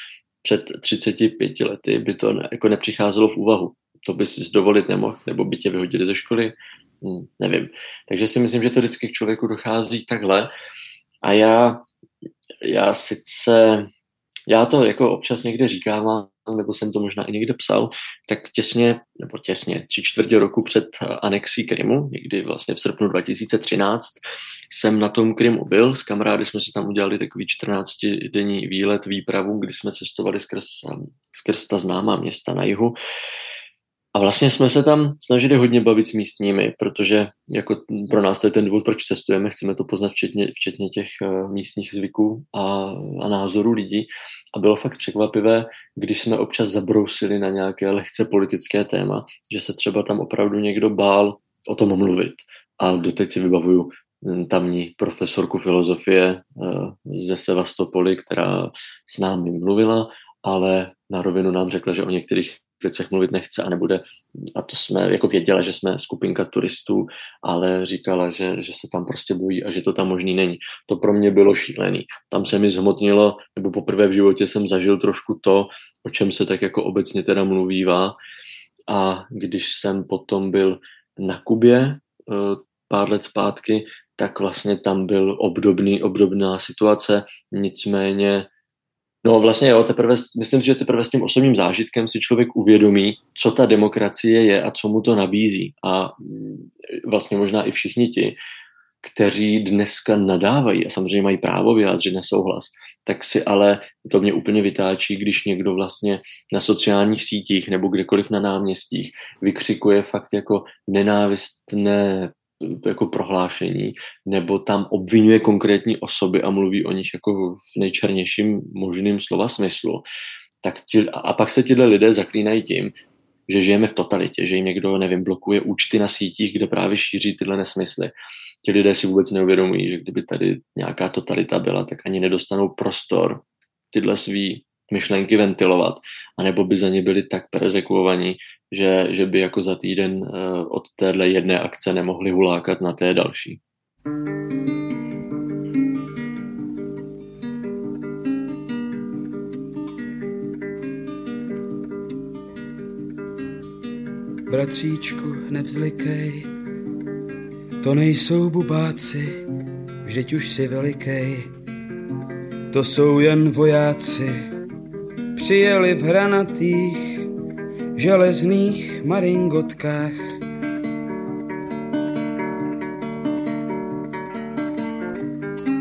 Před 35 lety by to ne, jako nepřicházelo v úvahu. To by si dovolit nemohl, nebo by tě vyhodili ze školy, hm, nevím. Takže si myslím, že to vždycky k člověku dochází takhle. A já, já sice, já to jako občas někde říkám, nebo jsem to možná i někde psal, tak těsně, nebo těsně, tři čtvrtě roku před anexí Krymu, někdy vlastně v srpnu 2013, jsem na tom Krymu byl, s kamarády jsme si tam udělali takový 14-denní výlet, výpravu, kdy jsme cestovali skrz, skrz ta známá města na jihu. A vlastně jsme se tam snažili hodně bavit s místními, protože jako pro nás to je ten důvod, proč testujeme, chceme to poznat včetně, včetně těch uh, místních zvyků a, a názorů lidí. A bylo fakt překvapivé, když jsme občas zabrousili na nějaké lehce politické téma, že se třeba tam opravdu někdo bál o tom mluvit. A doteď si vybavuju hm, tamní profesorku filozofie uh, ze Sevastopoly, která s námi mluvila, ale na rovinu nám řekla, že o některých věcech mluvit nechce a nebude. A to jsme jako věděla, že jsme skupinka turistů, ale říkala, že, že se tam prostě bojí a že to tam možný není. To pro mě bylo šílený. Tam se mi zhmotnilo, nebo poprvé v životě jsem zažil trošku to, o čem se tak jako obecně teda mluvívá. A když jsem potom byl na Kubě eh, pár let zpátky, tak vlastně tam byl obdobný, obdobná situace, nicméně No vlastně jo, teprve, myslím si, že teprve s tím osobním zážitkem si člověk uvědomí, co ta demokracie je a co mu to nabízí. A mm, vlastně možná i všichni ti, kteří dneska nadávají a samozřejmě mají právo vyjádřit nesouhlas, tak si ale to mě úplně vytáčí, když někdo vlastně na sociálních sítích nebo kdekoliv na náměstích vykřikuje fakt jako nenávistné jako prohlášení, nebo tam obvinuje konkrétní osoby a mluví o nich jako v nejčernějším možným slova smyslu, tak ti, a pak se tyhle lidé zaklínají tím, že žijeme v totalitě, že jim někdo, nevím, blokuje účty na sítích, kde právě šíří tyhle nesmysly. Ti lidé si vůbec neuvědomují, že kdyby tady nějaká totalita byla, tak ani nedostanou prostor tyhle svý myšlenky ventilovat, anebo by za ně byli tak persekuovaní, že, že by jako za týden od téhle jedné akce nemohli hulákat na té další. Bratříčku, nevzlikej, to nejsou bubáci, vždyť už si velikej. To jsou jen vojáci, přijeli v hranatých, železných maringotkách.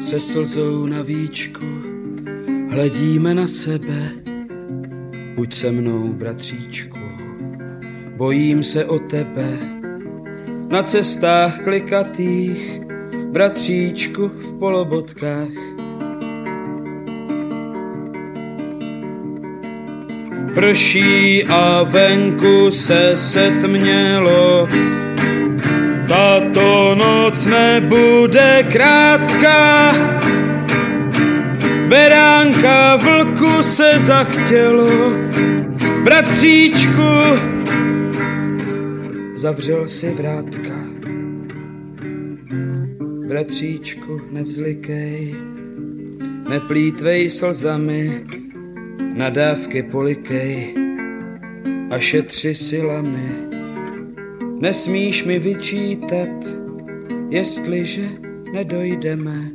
Se slzou na víčku hledíme na sebe, buď se mnou, bratříčku, bojím se o tebe. Na cestách klikatých, bratříčku v polobotkách. Prší a venku se setmělo, tato noc nebude krátká. Beránka vlku se zachtělo, bratříčku, zavřel si vrátka. Bratříčku, nevzlikej, neplítvej slzami, nadávky polikej a šetři silami. Nesmíš mi vyčítat, jestliže nedojdeme.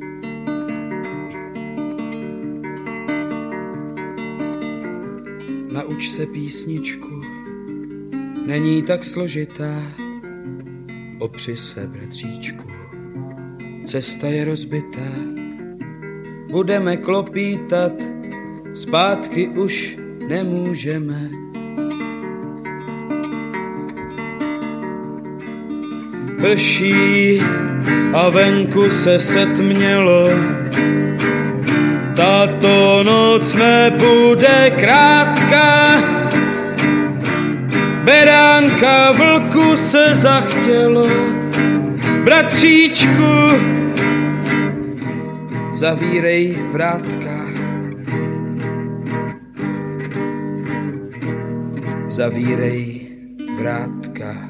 Nauč se písničku, není tak složitá, opři se, bratříčku, cesta je rozbitá, budeme klopítat, zpátky už nemůžeme. Prší a venku se setmělo, tato noc nebude krátká, beránka vlku se zachtělo, bratříčku, zavírej vrátka. Zavírej vrátka.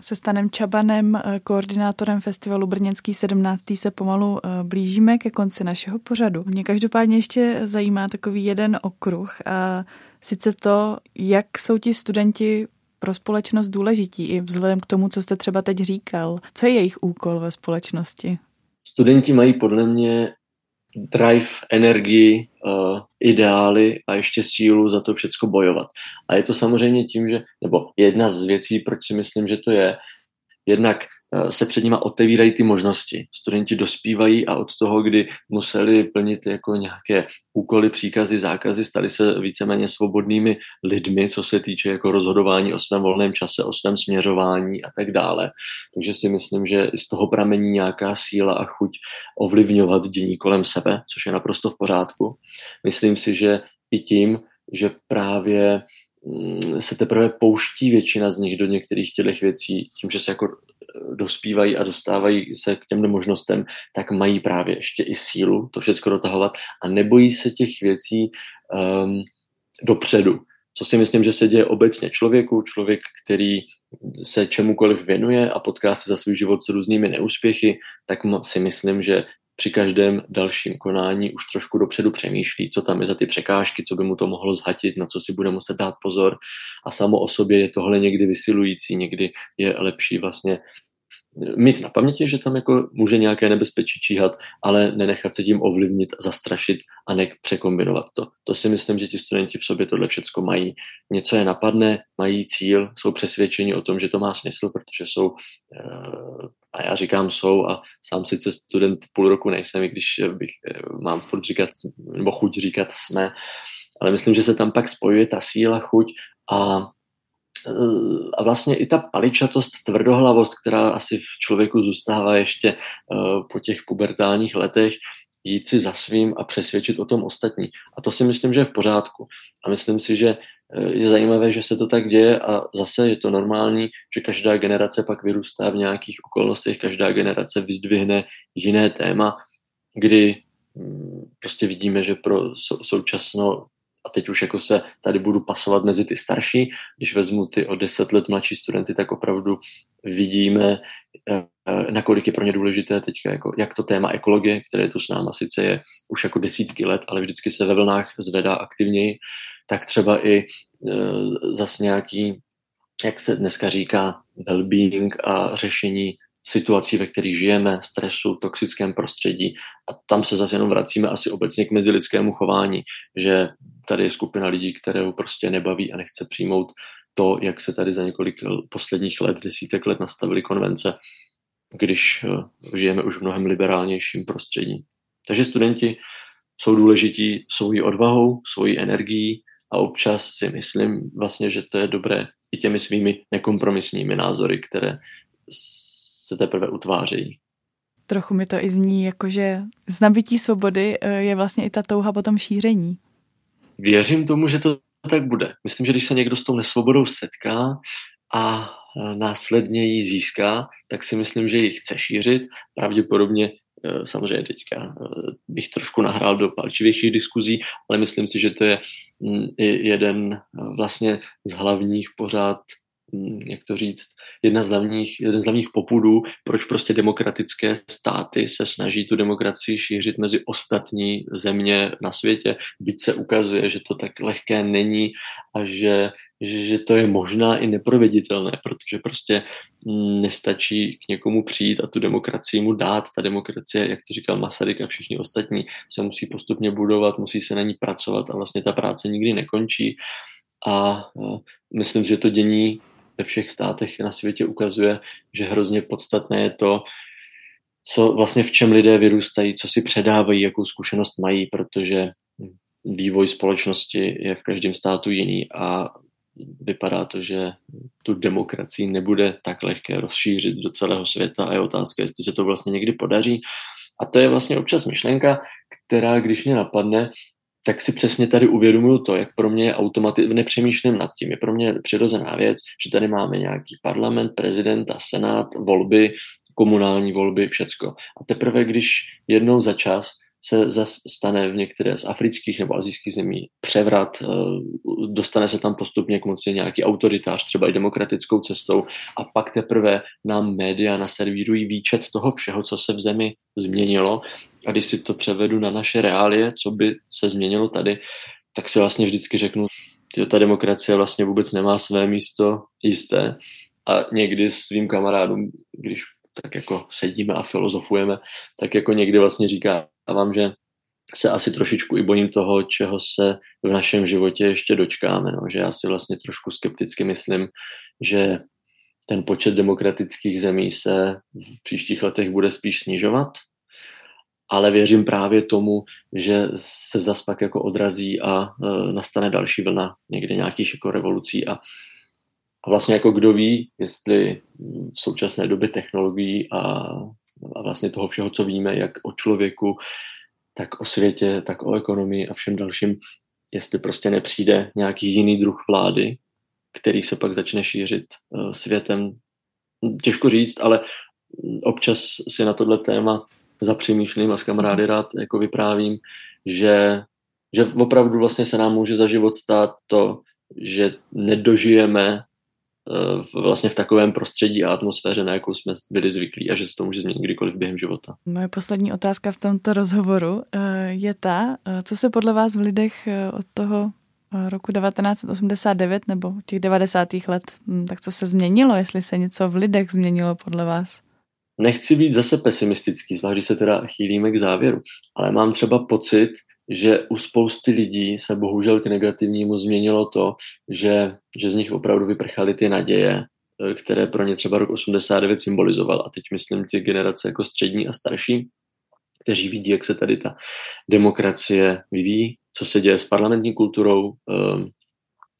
Se Stanem Čabanem, eh, koordinátorem festivalu Brněnský 17. se pomalu eh, blížíme ke konci našeho pořadu. Mě každopádně ještě zajímá takový jeden okruh a sice to, jak jsou ti studenti pro společnost důležití i vzhledem k tomu, co jste třeba teď říkal. Co je jejich úkol ve společnosti? Studenti mají podle mě drive, energii, uh, ideály a ještě sílu za to všechno bojovat. A je to samozřejmě tím, že, nebo jedna z věcí, proč si myslím, že to je, jednak se před nima otevírají ty možnosti. Studenti dospívají a od toho, kdy museli plnit jako nějaké úkoly, příkazy, zákazy, stali se víceméně svobodnými lidmi, co se týče jako rozhodování o svém volném čase, o svém směřování a tak dále. Takže si myslím, že z toho pramení nějaká síla a chuť ovlivňovat dění kolem sebe, což je naprosto v pořádku. Myslím si, že i tím, že právě mm, se teprve pouští většina z nich do některých těch věcí, tím, že se jako dospívají a dostávají se k těmto možnostem, tak mají právě ještě i sílu to všechno dotahovat a nebojí se těch věcí um, dopředu. Co si myslím, že se děje obecně člověku, člověk, který se čemukoliv věnuje a potká se za svůj život s různými neúspěchy, tak si myslím, že při každém dalším konání už trošku dopředu přemýšlí, co tam je za ty překážky, co by mu to mohlo zhatit, na co si bude muset dát pozor. A samo o sobě je tohle někdy vysilující, někdy je lepší vlastně mít na paměti, že tam jako může nějaké nebezpečí číhat, ale nenechat se tím ovlivnit, zastrašit a ne překombinovat to. To si myslím, že ti studenti v sobě tohle všechno mají. Něco je napadne, mají cíl, jsou přesvědčeni o tom, že to má smysl, protože jsou, eh, a já říkám jsou a sám sice student půl roku nejsem, i když bych, eh, mám furt říkat, nebo chuť říkat jsme, ale myslím, že se tam pak spojuje ta síla, chuť a a vlastně i ta paličatost, tvrdohlavost, která asi v člověku zůstává ještě eh, po těch pubertálních letech, jít si za svým a přesvědčit o tom ostatní. A to si myslím, že je v pořádku. A myslím si, že je zajímavé, že se to tak děje a zase je to normální, že každá generace pak vyrůstá v nějakých okolnostech, každá generace vyzdvihne jiné téma, kdy mm, prostě vidíme, že pro současno a teď už jako se tady budu pasovat mezi ty starší, když vezmu ty o deset let mladší studenty, tak opravdu vidíme, eh, nakolik je pro ně důležité teďka, jako, jak to téma ekologie, které tu s náma sice je už jako desítky let, ale vždycky se ve vlnách zvedá aktivněji, tak třeba i e, zas nějaký, jak se dneska říká, well-being a řešení situací, ve kterých žijeme, stresu, toxickém prostředí. A tam se zase jenom vracíme asi obecně k mezilidskému chování, že tady je skupina lidí, kterou prostě nebaví a nechce přijmout to, jak se tady za několik posledních let, desítek let nastavily konvence, když eh, žijeme už v mnohem liberálnějším prostředí. Takže studenti jsou důležití svojí odvahou, svojí energií a občas si myslím vlastně, že to je dobré i těmi svými nekompromisními názory, které se teprve utvářejí. Trochu mi to i zní, jakože z nabití svobody eh, je vlastně i ta touha po tom šíření. Věřím tomu, že to tak bude. Myslím, že když se někdo s tou nesvobodou setká a eh, následně ji získá, tak si myslím, že ji chce šířit. Pravděpodobně samozřejmě teďka bych trošku nahrál do palčivějších diskuzí, ale myslím si, že to je mm, jeden vlastně z hlavních pořád jak to říct, jedna z hlavních, jeden z hlavních popudů, proč prostě demokratické státy se snaží tu demokracii šířit mezi ostatní země na světě, byť se ukazuje, že to tak lehké není a že, že, to je možná i neproveditelné, protože prostě mm, nestačí k někomu přijít a tu demokracii mu dát. Ta demokracie, jak to říkal Masaryk a všichni ostatní, se musí postupně budovat, musí se na ní pracovat a vlastně ta práce nikdy nekončí. A myslím, že to dění ve všech státech na světě ukazuje, že hrozně podstatné je to, co vlastně v čem lidé vyrůstají, co si předávají, jakou zkušenost mají, protože vývoj společnosti je v každém státu jiný a vypadá to, že tu demokracii nebude tak lehké rozšířit do celého světa a je otázka, jestli se to vlastně někdy podaří. A to je vlastně občas myšlenka, která, když mě napadne, tak si přesně tady uvědomuju to, jak pro mě je automaticky, nepřemýšlím nad tím, je pro mě přirozená věc, že tady máme nějaký parlament, prezident a senát, volby, komunální volby, všecko. A teprve, když jednou za čas se zase stane v některé z afrických nebo azijských zemí převrat, eh, dostane se tam postupně k moci nějaký autoritář, třeba i demokratickou cestou a pak teprve nám média naservírují výčet toho všeho, co se v zemi změnilo. A když si to převedu na naše reálie, co by se změnilo tady, tak si vlastně vždycky řeknu, že ta demokracie vlastně vůbec nemá své místo jisté. A někdy svým kamarádům, když tak jako sedíme a filozofujeme, tak jako někdy vlastně říká vám, že se asi trošičku i bojím toho, čeho se v našem životě ještě dočkáme. No. Že já si vlastně trošku skepticky myslím, že ten počet demokratických zemí se v příštích letech bude spíš snižovat, ale věřím právě tomu, že se zas pak jako odrazí a e, nastane další vlna někde nějakých jako revolucí a, a vlastně jako kdo ví, jestli v současné době technologií a, a vlastně toho všeho, co víme, jak o člověku, tak o světě, tak o ekonomii a všem dalším, jestli prostě nepřijde nějaký jiný druh vlády, který se pak začne šířit uh, světem. Těžko říct, ale občas si na tohle téma zapřemýšlím a s kamarády rád jako vyprávím, že, že opravdu vlastně se nám může za život stát to, že nedožijeme Eh, vlastně v takovém prostředí a atmosféře, na jakou jsme byli zvyklí a že se to může změnit kdykoliv během života. Moje poslední otázka v tomto rozhovoru eh, je ta, eh, co se podle vás v lidech od toho roku 1989 nebo těch 90. let, hm, tak co se změnilo, jestli se něco v lidech změnilo podle vás? Nechci být zase pesimistický, zvlášť když se teda chýlíme k závěru, ale mám třeba pocit, že u spousty lidí se bohužel k negativnímu změnilo to, že, že z nich opravdu vyprchaly ty naděje, eh, které pro ně třeba rok 89 symbolizoval. A teď myslím ty generace jako střední a starší, kteří vidí, jak se tady ta demokracie vyvíjí, co se děje s parlamentní kulturou, ehm,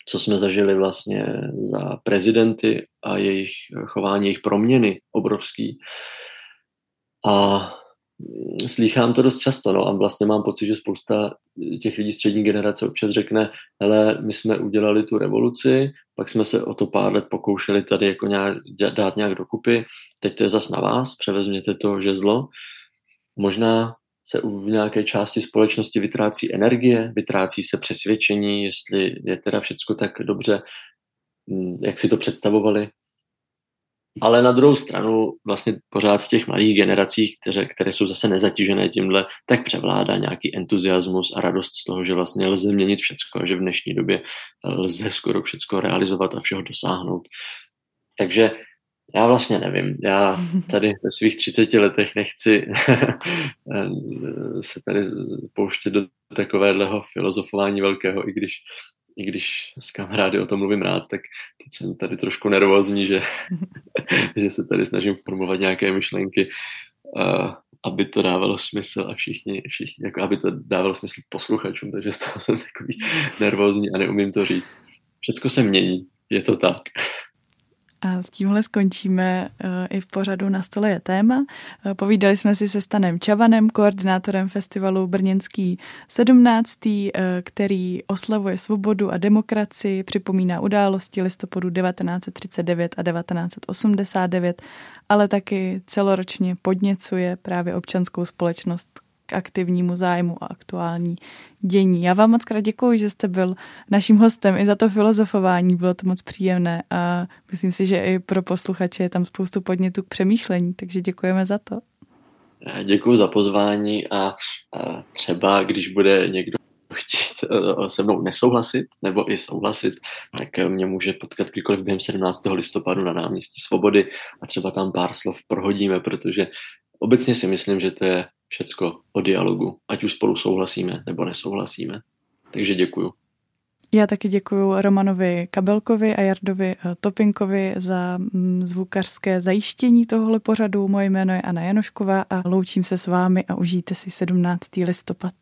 co jsme zažili vlastně za prezidenty a jejich chování, jejich proměny obrovský. A slýchám to dost často, no a vlastně mám pocit, že spousta těch lidí střední generace občas řekne, hele, my jsme udělali tu revoluci, pak jsme se o to pár let pokoušeli tady jako nějak, dát nějak dokupy, teď to je zas na vás, převezměte to žezlo. Možná se v nějaké části společnosti vytrácí energie, vytrácí se přesvědčení, jestli je teda všecko tak dobře, hm, jak si to představovali, ale na druhou stranu vlastně pořád v těch mladých generacích, které, které jsou zase nezatížené tímhle, tak převládá nějaký entuziasmus a radost z toho, že vlastně lze měnit všecko, že v dnešní době lze skoro všecko realizovat a všeho dosáhnout. Takže já vlastně nevím. Já tady ve svých 30 letech nechci *laughs* se tady pouštět do takového filozofování velkého, i když i když s kamarády o tom mluvím rád, tak teď jsem tady trošku nervózní, že, *laughs* že se tady snažím formulovat nějaké myšlenky, aby to dávalo smysl a všichni, všichni, jako aby to dávalo smysl posluchačům, takže z toho jsem takový nervózní a neumím to říct. Všecko se mění, je to tak. A s tímhle skončíme eh, i v pořadu Na stole je téma. Eh, povídali jsme si se Stanem Čavanem, koordinátorem festivalu Brněnský 17., eh, který oslavuje svobodu a demokracii, připomíná události listopadu 1939 a 1989, ale taky celoročně podněcuje právě občanskou společnost aktivnímu zájmu a aktuální dění. Já vám moc krát děkuji, že jste byl naším hostem i za to filozofování, bylo to moc příjemné a myslím si, že i pro posluchače je tam spoustu podnětů k přemýšlení, takže děkujeme za to. Děkuji za pozvání a třeba, když bude někdo chtít e, se mnou nesouhlasit nebo i souhlasit, tak mě může potkat kdykoliv během 17. listopadu na náměstí Svobody a třeba tam pár slov prohodíme, protože obecně si myslím, že to je všecko o dialogu, ať už spolu souhlasíme nebo nesouhlasíme. Takže děkuju. Já taky děkuji Romanovi Kabelkovi a Jardovi eh, Topinkovi za mm, zvukařské zajištění tohohle pořadu. Moje jméno je Anna Janošková a loučím se s vámi a užijte si 17. listopad.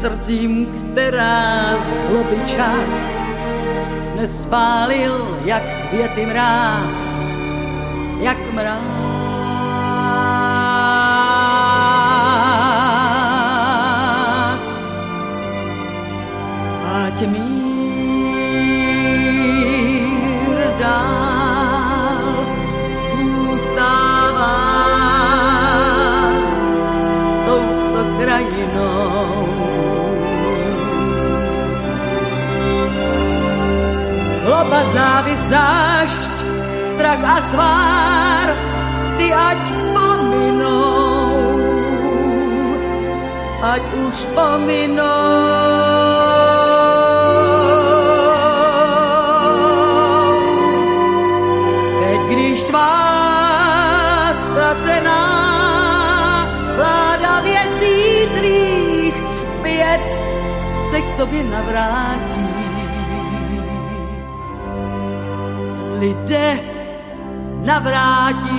Srdcím, která zloby čas nespálil jak květy mráz, jak mráz. Zloba, závist, zášť, strach a svár, ty ať pominou, ať už pominou. Teď, když tvá ztracená vláda věcí tvých zpět se k tobě navrátí. Navrátí.